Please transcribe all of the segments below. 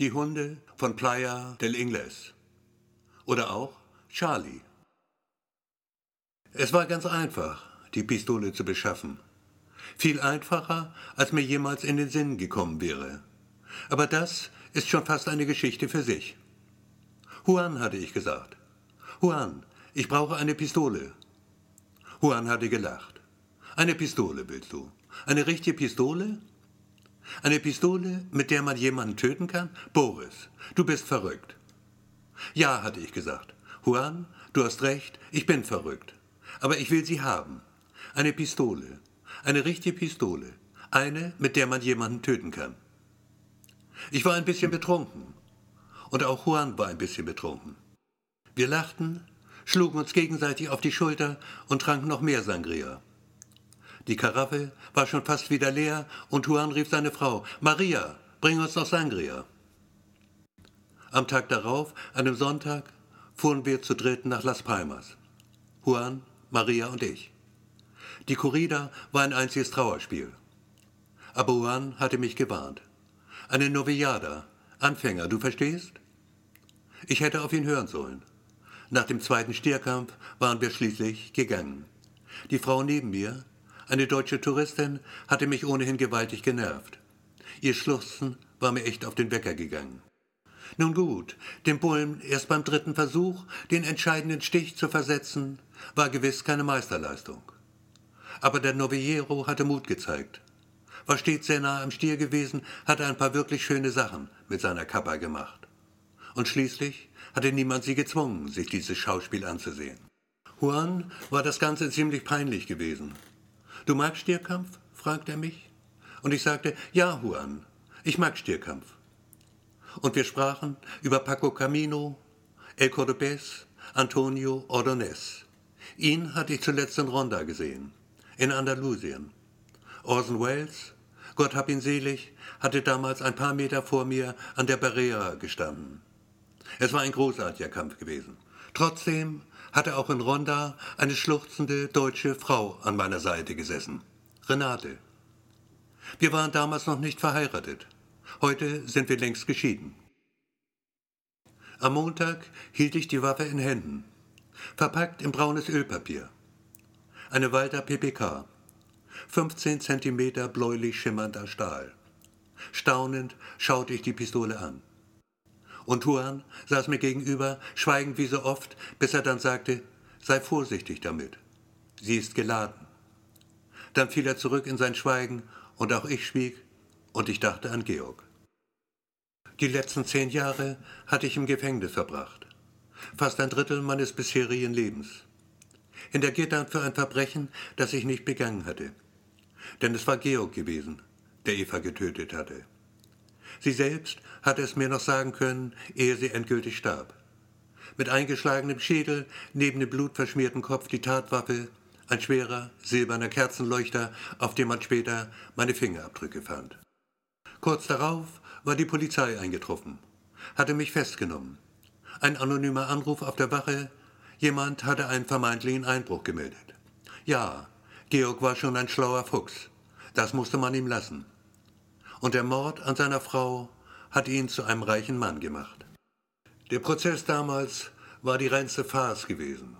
Die Hunde von Playa del Ingles. Oder auch Charlie. Es war ganz einfach, die Pistole zu beschaffen. Viel einfacher, als mir jemals in den Sinn gekommen wäre. Aber das ist schon fast eine Geschichte für sich. Juan, hatte ich gesagt. Juan, ich brauche eine Pistole. Juan hatte gelacht. Eine Pistole willst du? Eine richtige Pistole? Eine Pistole, mit der man jemanden töten kann? Boris, du bist verrückt. Ja, hatte ich gesagt. Juan, du hast recht, ich bin verrückt. Aber ich will sie haben. Eine Pistole. Eine richtige Pistole. Eine, mit der man jemanden töten kann. Ich war ein bisschen betrunken. Und auch Juan war ein bisschen betrunken. Wir lachten, schlugen uns gegenseitig auf die Schulter und tranken noch mehr Sangria. Die Karaffe war schon fast wieder leer und Juan rief seine Frau, Maria, bring uns noch Sangria. Am Tag darauf, einem Sonntag, fuhren wir zu dritt nach Las Palmas. Juan, Maria und ich. Die Corrida war ein einziges Trauerspiel. Aber Juan hatte mich gewarnt. Eine Novillada, Anfänger, du verstehst? Ich hätte auf ihn hören sollen. Nach dem zweiten Stierkampf waren wir schließlich gegangen. Die Frau neben mir, eine deutsche Touristin, hatte mich ohnehin gewaltig genervt. Ihr Schluchzen war mir echt auf den Wecker gegangen. Nun gut, dem Bullen erst beim dritten Versuch den entscheidenden Stich zu versetzen, war gewiss keine Meisterleistung. Aber der Novillero hatte Mut gezeigt. War stets sehr nah am Stier gewesen, hatte ein paar wirklich schöne Sachen mit seiner Kappa gemacht. Und schließlich hatte niemand sie gezwungen, sich dieses Schauspiel anzusehen. Juan war das Ganze ziemlich peinlich gewesen. Du magst Stierkampf? fragte er mich. Und ich sagte, ja, Juan, ich mag Stierkampf. Und wir sprachen über Paco Camino, El Cordobés, Antonio Ordonez. Ihn hatte ich zuletzt in Ronda gesehen, in Andalusien. Orson Welles, Gott hab ihn selig, hatte damals ein paar Meter vor mir an der Barriera gestanden. Es war ein großartiger Kampf gewesen. Trotzdem hatte auch in Ronda eine schluchzende deutsche Frau an meiner Seite gesessen. Renate. Wir waren damals noch nicht verheiratet. Heute sind wir längst geschieden. Am Montag hielt ich die Waffe in Händen, verpackt in braunes Ölpapier. Eine Walter PPK, 15 Zentimeter bläulich schimmernder Stahl. Staunend schaute ich die Pistole an. Und Juan saß mir gegenüber, schweigend wie so oft, bis er dann sagte, sei vorsichtig damit. Sie ist geladen. Dann fiel er zurück in sein Schweigen und auch ich schwieg und ich dachte an Georg. Die letzten zehn Jahre hatte ich im Gefängnis verbracht. Fast ein Drittel meines bisherigen Lebens. In der Gittern für ein Verbrechen, das ich nicht begangen hatte. Denn es war Georg gewesen, der Eva getötet hatte. Sie selbst hatte es mir noch sagen können, ehe sie endgültig starb. Mit eingeschlagenem Schädel, neben dem blutverschmierten Kopf die Tatwaffe, ein schwerer, silberner Kerzenleuchter, auf dem man später meine Fingerabdrücke fand. Kurz darauf war die Polizei eingetroffen, hatte mich festgenommen. Ein anonymer Anruf auf der Wache, jemand hatte einen vermeintlichen Einbruch gemeldet. Ja, Georg war schon ein schlauer Fuchs, das musste man ihm lassen und der Mord an seiner Frau hat ihn zu einem reichen Mann gemacht. Der Prozess damals war die reinste Farce gewesen.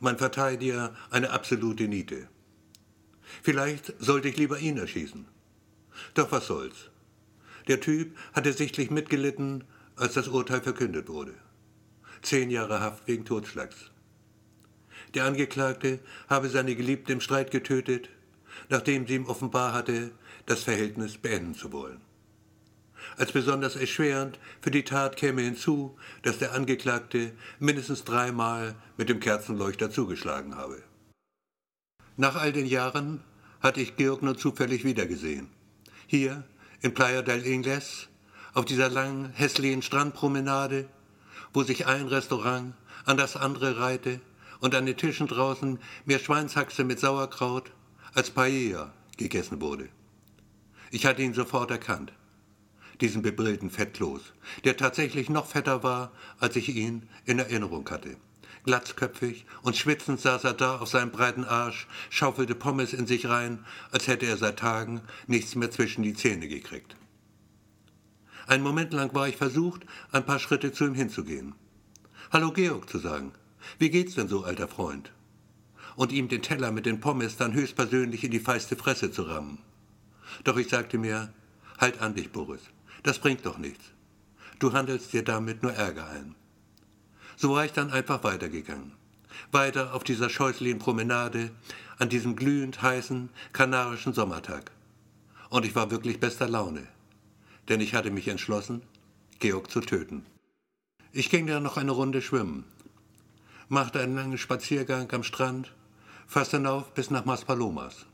Mein Verteidiger eine absolute Niete. Vielleicht sollte ich lieber ihn erschießen. Doch was soll's. Der Typ hatte sichtlich mitgelitten, als das Urteil verkündet wurde. Zehn Jahre Haft wegen Totschlags. Der Angeklagte habe seine Geliebte im Streit getötet, nachdem sie ihm offenbar hatte, das Verhältnis beenden zu wollen. Als besonders erschwerend für die Tat käme hinzu, dass der Angeklagte mindestens dreimal mit dem Kerzenleuchter zugeschlagen habe. Nach all den Jahren hatte ich Georg nur zufällig wiedergesehen. Hier, in Playa del Ingles, auf dieser langen, hässlichen Strandpromenade, wo sich ein Restaurant an das andere reihte und an den Tischen draußen mehr Schweinshaxe mit Sauerkraut als Paella gegessen wurde. Ich hatte ihn sofort erkannt. Diesen bebrillten Fettlos, der tatsächlich noch fetter war, als ich ihn in Erinnerung hatte. Glatzköpfig und schwitzend saß er da auf seinem breiten Arsch, schaufelte Pommes in sich rein, als hätte er seit Tagen nichts mehr zwischen die Zähne gekriegt. Einen Moment lang war ich versucht, ein paar Schritte zu ihm hinzugehen. Hallo Georg zu sagen. Wie geht's denn so, alter Freund? Und ihm den Teller mit den Pommes dann höchstpersönlich in die feiste Fresse zu rammen. Doch ich sagte mir, halt an dich, Boris. Das bringt doch nichts. Du handelst dir damit nur Ärger ein. So war ich dann einfach weitergegangen. Weiter auf dieser scheußlichen Promenade an diesem glühend heißen kanarischen Sommertag. Und ich war wirklich bester Laune, denn ich hatte mich entschlossen, Georg zu töten. Ich ging dann noch eine Runde schwimmen, machte einen langen Spaziergang am Strand, fast hinauf bis nach Maspalomas.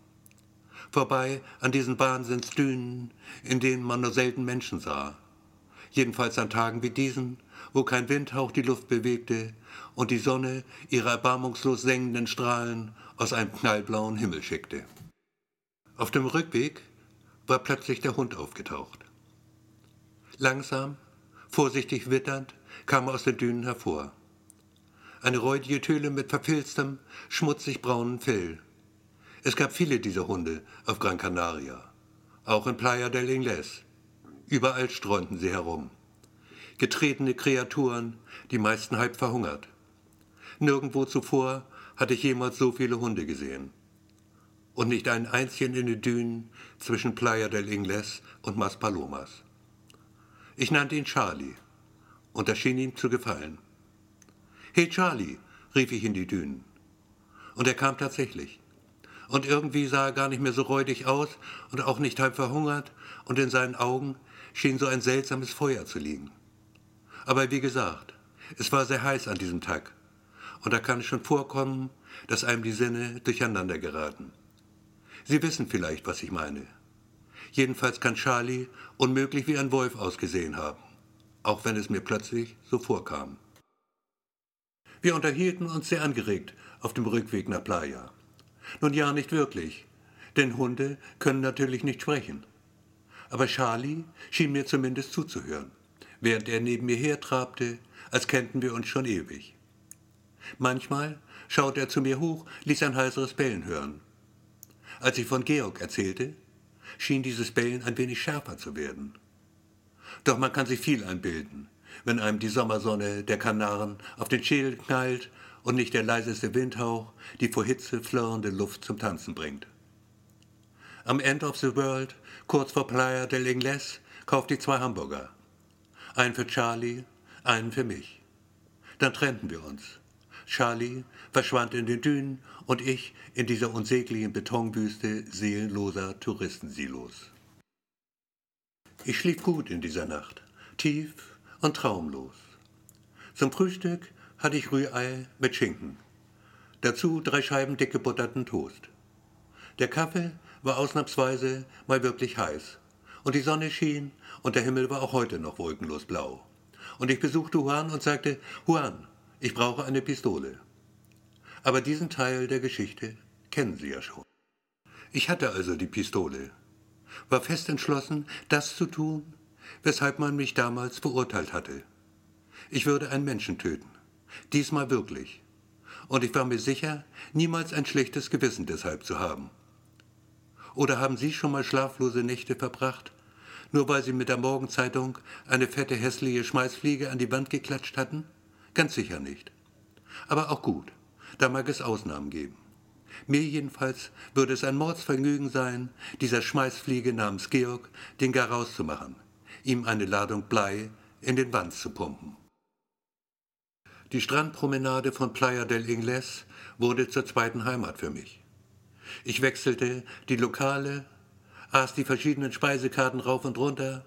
Vorbei an diesen Wahnsinnsdünen, in denen man nur selten Menschen sah. Jedenfalls an Tagen wie diesen, wo kein Windhauch die Luft bewegte und die Sonne ihre erbarmungslos sengenden Strahlen aus einem knallblauen Himmel schickte. Auf dem Rückweg war plötzlich der Hund aufgetaucht. Langsam, vorsichtig witternd, kam er aus den Dünen hervor. Eine räudige Töle mit verfilztem, schmutzig braunen Fell. Es gab viele dieser Hunde auf Gran Canaria, auch in Playa del Ingles. Überall streunten sie herum getretene Kreaturen, die meisten halb verhungert. Nirgendwo zuvor hatte ich jemals so viele Hunde gesehen. Und nicht einen einzigen in den Dünen zwischen Playa del Ingles und Maspalomas. Ich nannte ihn Charlie, und das schien ihm zu gefallen. Hey Charlie, rief ich in die Dünen. Und er kam tatsächlich. Und irgendwie sah er gar nicht mehr so räudig aus und auch nicht halb verhungert, und in seinen Augen schien so ein seltsames Feuer zu liegen. Aber wie gesagt, es war sehr heiß an diesem Tag. Und da kann es schon vorkommen, dass einem die Sinne durcheinander geraten. Sie wissen vielleicht, was ich meine. Jedenfalls kann Charlie unmöglich wie ein Wolf ausgesehen haben, auch wenn es mir plötzlich so vorkam. Wir unterhielten uns sehr angeregt auf dem Rückweg nach Playa. Nun ja, nicht wirklich, denn Hunde können natürlich nicht sprechen. Aber Charlie schien mir zumindest zuzuhören während er neben mir hertrabte, als kennten wir uns schon ewig. Manchmal schaute er zu mir hoch, ließ ein heiseres Bellen hören. Als ich von Georg erzählte, schien dieses Bellen ein wenig schärfer zu werden. Doch man kann sich viel einbilden, wenn einem die Sommersonne der Kanaren auf den Schädel knallt und nicht der leiseste Windhauch die vor Hitze flirrende Luft zum Tanzen bringt. Am End of the World, kurz vor Playa del Ingles, kaufte ich zwei Hamburger. Einen für Charlie, einen für mich. Dann trennten wir uns. Charlie verschwand in den Dünen und ich in dieser unsäglichen Betonwüste seelenloser Touristensilos. Ich schlief gut in dieser Nacht, tief und traumlos. Zum Frühstück hatte ich Rührei mit Schinken. Dazu drei Scheiben dick gebutterten Toast. Der Kaffee war ausnahmsweise mal wirklich heiß und die Sonne schien und der Himmel war auch heute noch wolkenlos blau. Und ich besuchte Juan und sagte, Juan, ich brauche eine Pistole. Aber diesen Teil der Geschichte kennen Sie ja schon. Ich hatte also die Pistole, war fest entschlossen, das zu tun, weshalb man mich damals verurteilt hatte. Ich würde einen Menschen töten, diesmal wirklich. Und ich war mir sicher, niemals ein schlechtes Gewissen deshalb zu haben. Oder haben Sie schon mal schlaflose Nächte verbracht, nur weil Sie mit der Morgenzeitung eine fette hässliche Schmeißfliege an die Wand geklatscht hatten? Ganz sicher nicht. Aber auch gut, da mag es Ausnahmen geben. Mir jedenfalls würde es ein Mordsvergnügen sein, dieser Schmeißfliege namens Georg den Garaus zu machen, ihm eine Ladung Blei in den Wanz zu pumpen. Die Strandpromenade von Playa del Ingles wurde zur zweiten Heimat für mich. Ich wechselte die Lokale, aß die verschiedenen Speisekarten rauf und runter,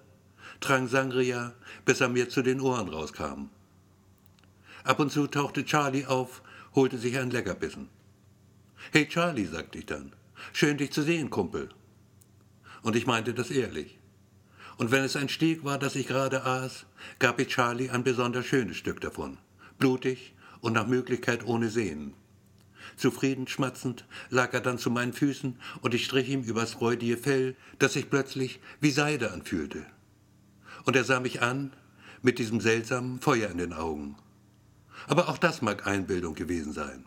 trank Sangria, bis er mir zu den Ohren rauskam. Ab und zu tauchte Charlie auf, holte sich einen Leckerbissen. Hey Charlie, sagte ich dann, schön dich zu sehen, Kumpel. Und ich meinte das ehrlich. Und wenn es ein Steg war, das ich gerade aß, gab ich Charlie ein besonders schönes Stück davon, blutig und nach Möglichkeit ohne Sehnen. Zufrieden schmatzend lag er dann zu meinen Füßen und ich strich ihm übers räudige Fell, das sich plötzlich wie Seide anfühlte. Und er sah mich an mit diesem seltsamen Feuer in den Augen. Aber auch das mag Einbildung gewesen sein.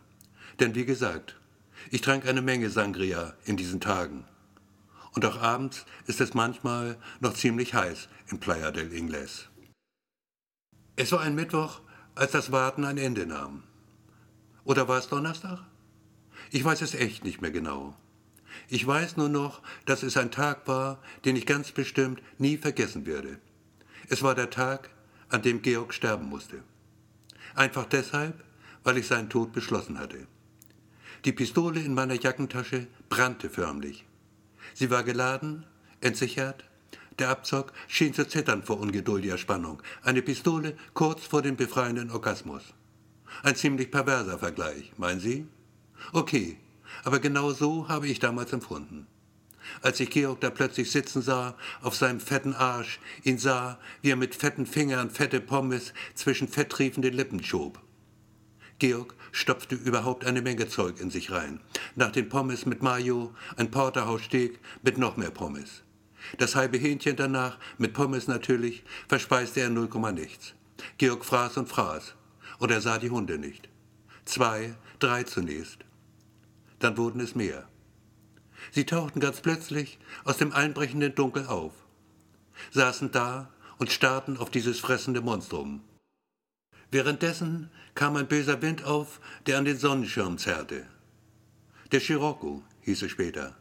Denn wie gesagt, ich trank eine Menge Sangria in diesen Tagen. Und auch abends ist es manchmal noch ziemlich heiß in Playa del Ingles. Es war ein Mittwoch, als das Warten ein Ende nahm. Oder war es Donnerstag? Ich weiß es echt nicht mehr genau. Ich weiß nur noch, dass es ein Tag war, den ich ganz bestimmt nie vergessen werde. Es war der Tag, an dem Georg sterben musste. Einfach deshalb, weil ich seinen Tod beschlossen hatte. Die Pistole in meiner Jackentasche brannte förmlich. Sie war geladen, entsichert. Der Abzock schien zu zittern vor ungeduldiger Spannung. Eine Pistole kurz vor dem befreienden Orgasmus. Ein ziemlich perverser Vergleich, meinen Sie? Okay, aber genau so habe ich damals empfunden. Als ich Georg da plötzlich sitzen sah, auf seinem fetten Arsch, ihn sah, wie er mit fetten Fingern fette Pommes zwischen fetttriefende Lippen schob. Georg stopfte überhaupt eine Menge Zeug in sich rein. Nach den Pommes mit Mayo ein Porterhaussteak mit noch mehr Pommes. Das halbe Hähnchen danach, mit Pommes natürlich, verspeiste er 0, nichts. Georg fraß und fraß. Und er sah die Hunde nicht. Zwei, drei zunächst. Dann wurden es mehr. Sie tauchten ganz plötzlich aus dem einbrechenden Dunkel auf, saßen da und starrten auf dieses fressende Monstrum. Währenddessen kam ein böser Wind auf, der an den Sonnenschirm zerrte. Der Scirocco, hieß es später.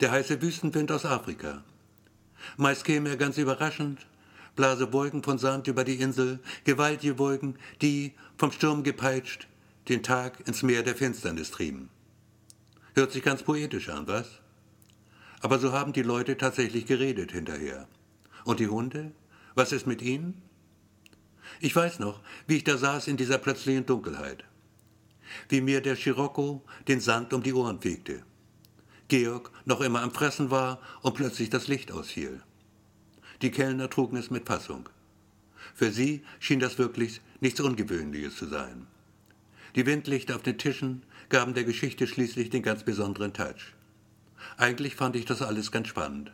Der heiße Wüstenwind aus Afrika. Meist käme er ganz überraschend, blase Wolken von Sand über die Insel, gewaltige Wolken, die, vom Sturm gepeitscht, den Tag ins Meer der Finsternis trieben. Hört sich ganz poetisch an, was? Aber so haben die Leute tatsächlich geredet hinterher. Und die Hunde? Was ist mit ihnen? Ich weiß noch, wie ich da saß in dieser plötzlichen Dunkelheit. Wie mir der Scirocco den Sand um die Ohren fegte. Georg noch immer am Fressen war und plötzlich das Licht ausfiel. Die Kellner trugen es mit Fassung. Für sie schien das wirklich nichts Ungewöhnliches zu sein. Die Windlichter auf den Tischen gaben der Geschichte schließlich den ganz besonderen Touch. Eigentlich fand ich das alles ganz spannend.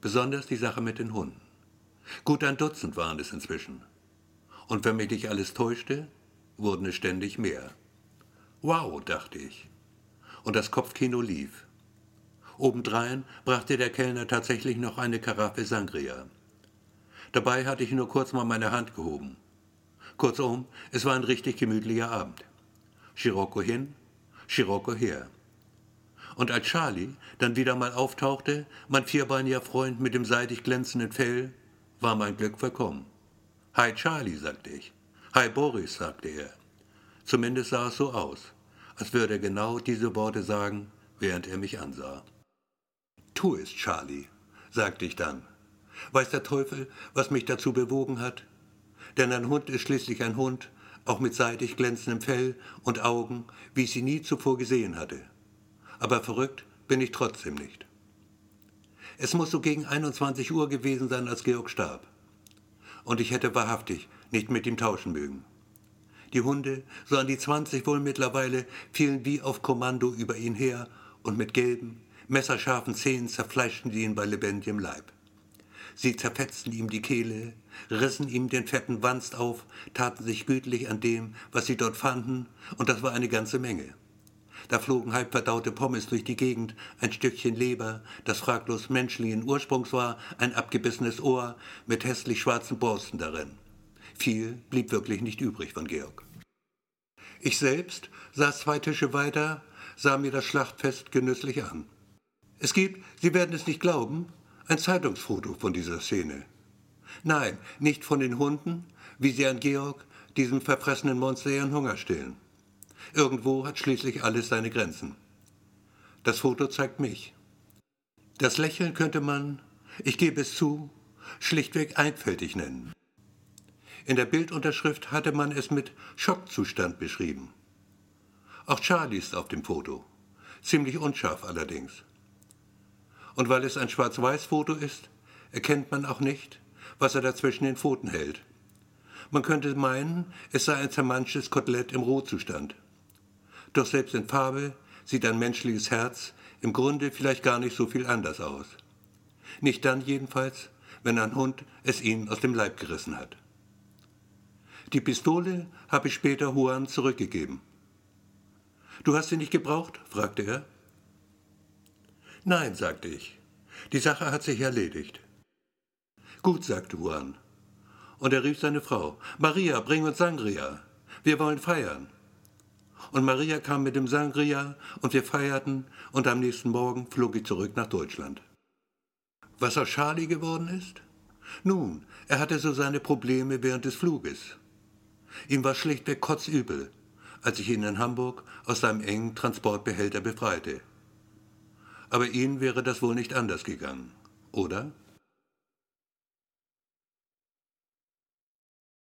Besonders die Sache mit den Hunden. Gut ein Dutzend waren es inzwischen. Und wenn mich nicht alles täuschte, wurden es ständig mehr. Wow, dachte ich. Und das Kopfkino lief. Obendrein brachte der Kellner tatsächlich noch eine Karaffe Sangria. Dabei hatte ich nur kurz mal meine Hand gehoben. Kurzum, es war ein richtig gemütlicher Abend. Scirocco hin, Scirocco her. Und als Charlie dann wieder mal auftauchte, mein vierbeiniger Freund mit dem seidig glänzenden Fell, war mein Glück vollkommen. Hi Charlie, sagte ich. Hi Boris, sagte er. Zumindest sah es so aus, als würde er genau diese Worte sagen, während er mich ansah. Tu es, Charlie, sagte ich dann. Weiß der Teufel, was mich dazu bewogen hat? Denn ein Hund ist schließlich ein Hund auch mit seidig glänzendem Fell und Augen, wie ich sie nie zuvor gesehen hatte. Aber verrückt bin ich trotzdem nicht. Es muss so gegen 21 Uhr gewesen sein, als Georg starb. Und ich hätte wahrhaftig nicht mit ihm tauschen mögen. Die Hunde, so an die 20 wohl mittlerweile, fielen wie auf Kommando über ihn her und mit gelben, messerscharfen Zähnen zerfleischten sie ihn bei lebendigem Leib. Sie zerfetzten ihm die Kehle, rissen ihm den fetten Wanst auf, taten sich gütlich an dem, was sie dort fanden, und das war eine ganze Menge. Da flogen halb verdaute Pommes durch die Gegend, ein Stückchen Leber, das fraglos menschlichen Ursprungs war, ein abgebissenes Ohr mit hässlich schwarzen Borsten darin. Viel blieb wirklich nicht übrig von Georg. Ich selbst saß zwei Tische weiter, sah mir das Schlachtfest genüsslich an. Es gibt, Sie werden es nicht glauben, ein Zeitungsfoto von dieser Szene. Nein, nicht von den Hunden, wie sie an Georg, diesem verfressenen Monster, ihren Hunger stillen. Irgendwo hat schließlich alles seine Grenzen. Das Foto zeigt mich. Das Lächeln könnte man, ich gebe es zu, schlichtweg einfältig nennen. In der Bildunterschrift hatte man es mit Schockzustand beschrieben. Auch Charlie ist auf dem Foto, ziemlich unscharf allerdings. Und weil es ein Schwarz-Weiß-Foto ist, erkennt man auch nicht, was er da zwischen den Pfoten hält. Man könnte meinen, es sei ein zermanschtes Kotelett im Rohzustand. Doch selbst in Farbe sieht ein menschliches Herz im Grunde vielleicht gar nicht so viel anders aus. Nicht dann jedenfalls, wenn ein Hund es ihnen aus dem Leib gerissen hat. Die Pistole habe ich später Juan zurückgegeben. Du hast sie nicht gebraucht? fragte er. Nein, sagte ich. Die Sache hat sich erledigt. Gut, sagte Juan. Und er rief seine Frau, Maria, bring uns Sangria. Wir wollen feiern. Und Maria kam mit dem Sangria und wir feierten und am nächsten Morgen flog ich zurück nach Deutschland. Was aus Charlie geworden ist? Nun, er hatte so seine Probleme während des Fluges. Ihm war schlichtweg kotzübel, als ich ihn in Hamburg aus seinem engen Transportbehälter befreite. Aber Ihnen wäre das wohl nicht anders gegangen, oder?